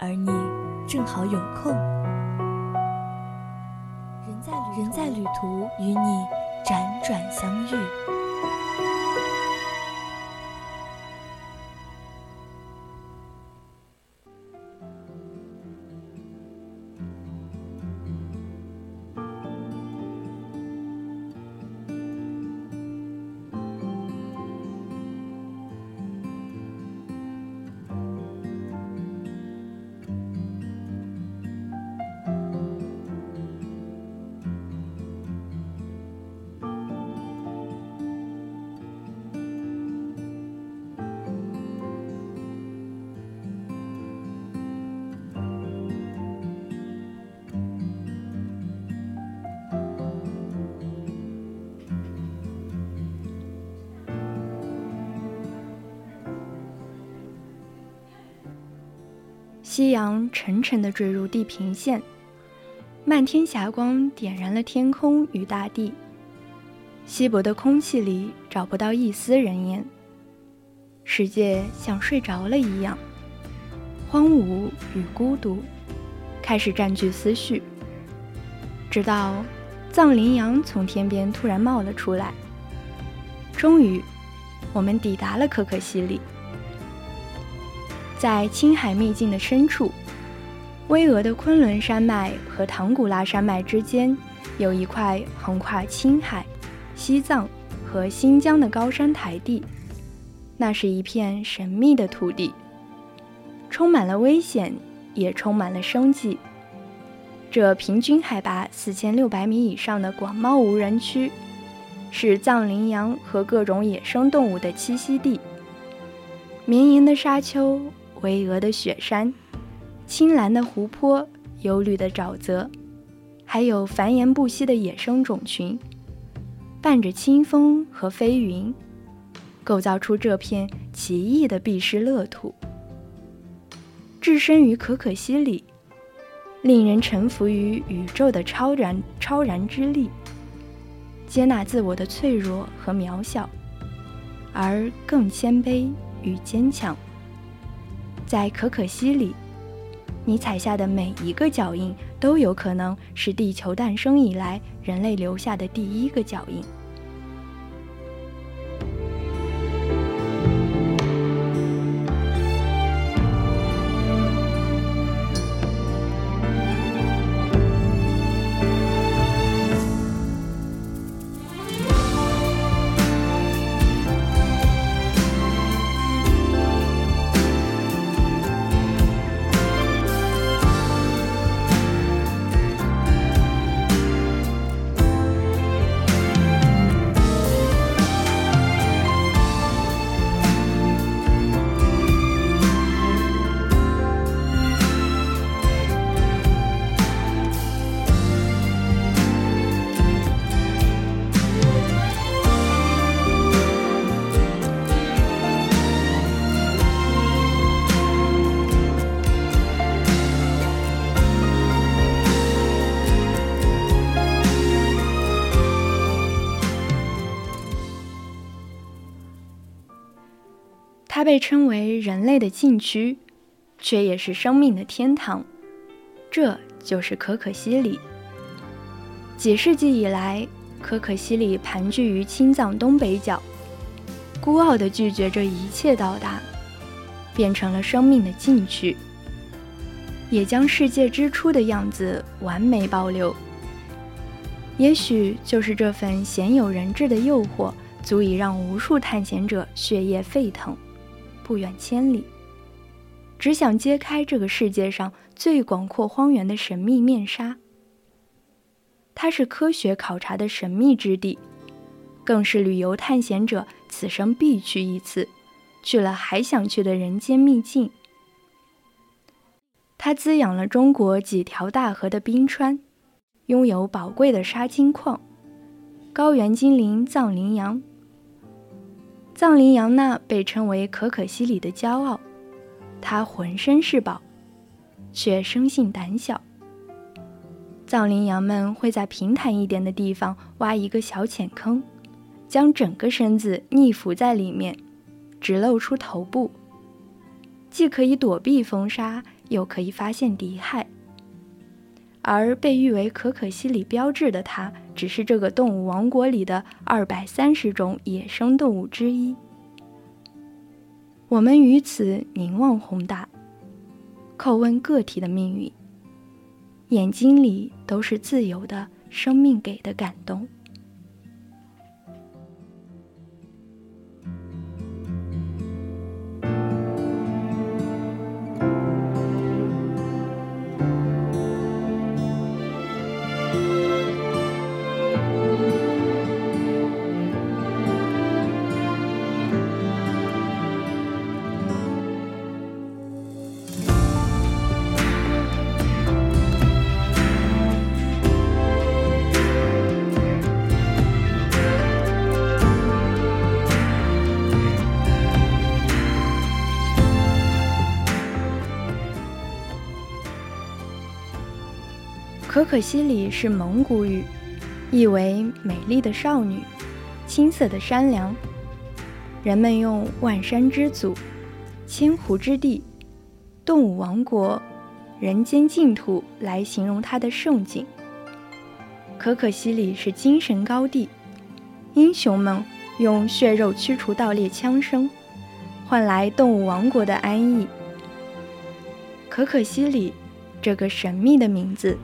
而你正好有空。人在人在旅途，与你辗转相遇。夕阳沉沉地坠入地平线，漫天霞光点燃了天空与大地。稀薄的空气里找不到一丝人烟，世界像睡着了一样，荒芜与孤独开始占据思绪。直到藏羚羊从天边突然冒了出来。终于，我们抵达了可可西里。在青海秘境的深处，巍峨的昆仑山脉和唐古拉山脉之间，有一块横跨青海、西藏和新疆的高山台地。那是一片神秘的土地，充满了危险，也充满了生机。这平均海拔四千六百米以上的广袤无人区，是藏羚羊和各种野生动物的栖息地。绵延的沙丘。巍峨的雪山，青蓝的湖泊，幽绿的沼泽，还有繁衍不息的野生种群，伴着清风和飞云，构造出这片奇异的避世乐土。置身于可可西里，令人臣服于宇宙的超然超然之力，接纳自我的脆弱和渺小，而更谦卑与坚强。在可可西里，你踩下的每一个脚印，都有可能是地球诞生以来人类留下的第一个脚印。它被称为人类的禁区，却也是生命的天堂。这就是可可西里。几世纪以来，可可西里盘踞于青藏东北角，孤傲地拒绝着一切到达，变成了生命的禁区，也将世界之初的样子完美保留。也许就是这份鲜有人质的诱惑，足以让无数探险者血液沸腾。不远千里，只想揭开这个世界上最广阔荒原的神秘面纱。它是科学考察的神秘之地，更是旅游探险者此生必去一次，去了还想去的人间秘境。它滋养了中国几条大河的冰川，拥有宝贵的沙金矿。高原精灵藏羚羊，藏羚羊那被称为可可西里的骄傲，它浑身是宝，却生性胆小。藏羚羊们会在平坦一点的地方挖一个小浅坑，将整个身子逆伏在里面，只露出头部，既可以躲避风沙，又可以发现敌害。而被誉为可可西里标志的它，只是这个动物王国里的二百三十种野生动物之一。我们于此凝望宏大，叩问个体的命运，眼睛里都是自由的生命给的感动。可可西里是蒙古语，意为美丽的少女、青色的山梁。人们用万山之祖、千湖之地、动物王国、人间净土来形容它的盛景。可可西里是精神高地，英雄们用血肉驱除盗猎枪声，换来动物王国的安逸。可可西里这个神秘的名字。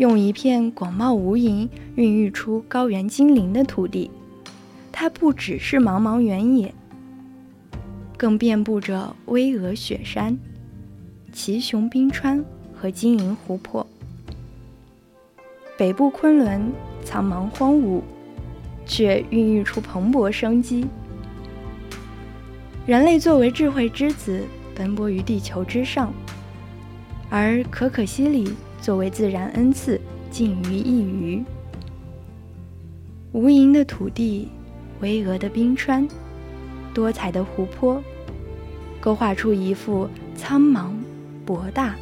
用一片广袤无垠、孕育出高原精灵的土地，它不只是茫茫原野，更遍布着巍峨雪山、奇雄冰川和晶莹湖泊。北部昆仑苍茫荒芜，却孕育出蓬勃生机。人类作为智慧之子，奔波于地球之上，而可可西里。作为自然恩赐，尽于一隅。无垠的土地，巍峨的冰川，多彩的湖泊，勾画出一幅苍茫、博大、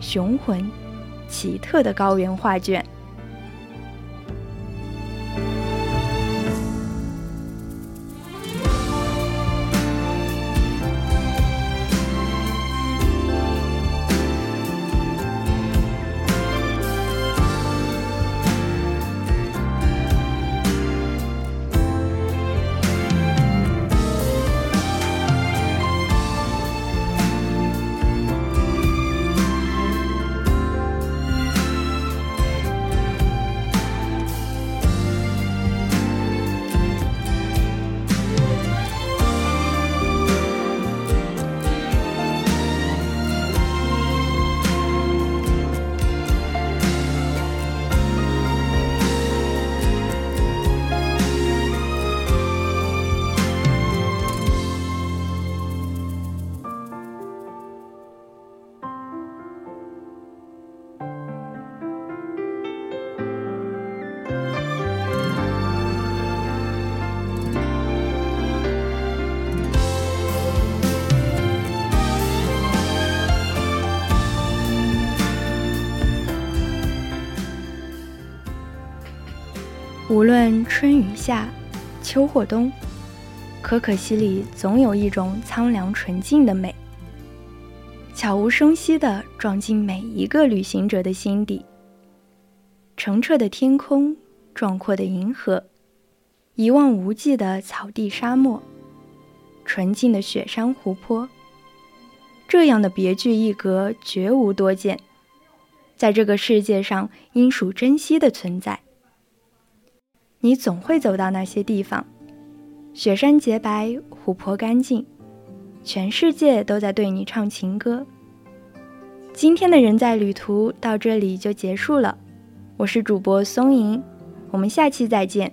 雄浑、奇特的高原画卷。无论春雨夏，秋或冬，可可西里总有一种苍凉纯净的美，悄无声息地撞进每一个旅行者的心底。澄澈的天空，壮阔的银河，一望无际的草地沙漠，纯净的雪山湖泊，这样的别具一格绝无多见，在这个世界上应属珍惜的存在。你总会走到那些地方，雪山洁白，湖泊干净，全世界都在对你唱情歌。今天的人在旅途到这里就结束了，我是主播松莹，我们下期再见。